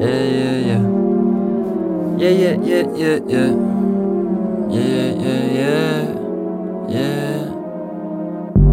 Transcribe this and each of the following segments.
Yeah, yeah, yeah. Yeah, yeah, yeah, yeah, yeah. Yeah, yeah, yeah. Yeah.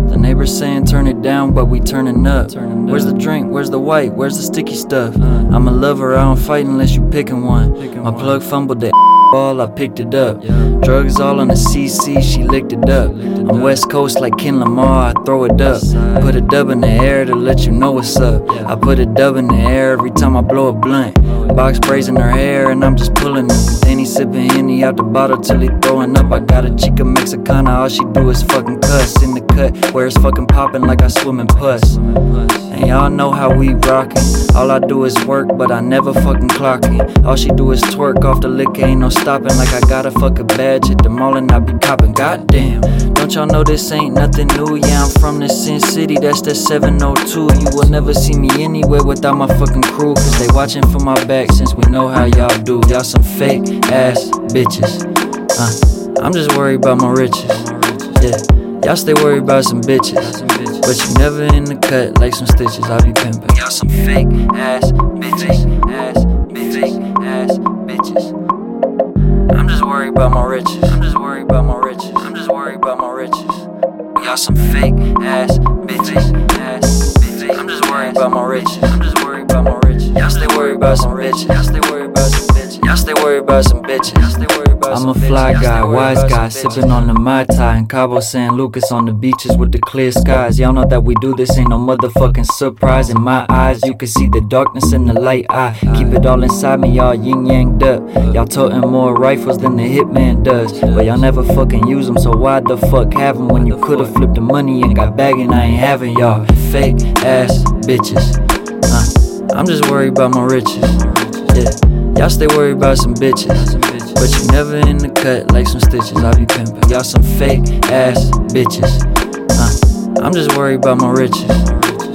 The neighbors saying turn it down, but we turning up. Turning Where's the drink? Where's the white? Where's the sticky stuff? Uh. I'm a lover, I don't fight unless you picking one. Picking My one. plug fumbled that ball, I picked it up. Yeah. Drugs all on the CC, she licked it up. I'm. West Coast like Ken Lamar, I throw it up. Put a dub in the air to let you know what's up. I put a dub in the air every time I blow a blunt. Box braids in her hair and I'm just pulling it. Then he sipping Henny out the bottle till he throwing up. I got a chica Mexicana, all she do is fucking cuss in the cut where it's fucking popping like I swim in pus. And y'all know how we rockin'. All I do is work, but I never fucking clockin'. All she do is twerk off the lick, ain't no stopping. Like I got a fucking badge at the mall and I be copping. Goddamn, don't y'all know this ain't nothing new? Yeah, I'm from the Sin City, that's the 702. You will never see me anywhere without my fucking crew. Cause they watching for my back since we know how y'all do. Y'all some fake ass bitches. Uh, I'm just worried about my riches. Yeah, y'all stay worried about some bitches. But you never in the cut like some stitches. I be pimping. Y'all some fake ass bitches. Ass bitches. Ass bitches. I'm just worried about my riches. I'm just worried about my riches. Just worried about my riches. Y'all some fake ass bitches. Ass. I'm just worried about my riches. I'm just worried about my riches. Y'all stay worried about some bitches. Y'all stay worried bitches. Y'all stay worried about some bitches. Y'all stay worried about I'm a fly Y'all guy, wise guy, bitches. sipping on the Mai Tai in Cabo San Lucas on the beaches with the clear skies. Y'all know that we do this, ain't no motherfucking surprise. In my eyes, you can see the darkness in the light. I keep it all inside me, y'all yin yang up. Y'all toting more rifles than the hitman does, but y'all never fucking use them. So why the fuck have them when you could've flipped the money and got bagging? I ain't having y'all fake ass bitches. Uh, I'm just worried about my riches. Yeah, y'all stay worried about some bitches. But you never in the cut like some stitches. I be pimping. Y'all some fake ass bitches. Uh, I'm just worried about my riches.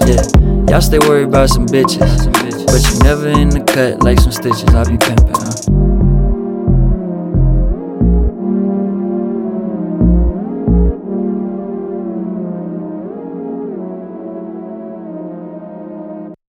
Yeah, y'all stay worried about some bitches. But you never in the cut like some stitches. I be pimping. Uh.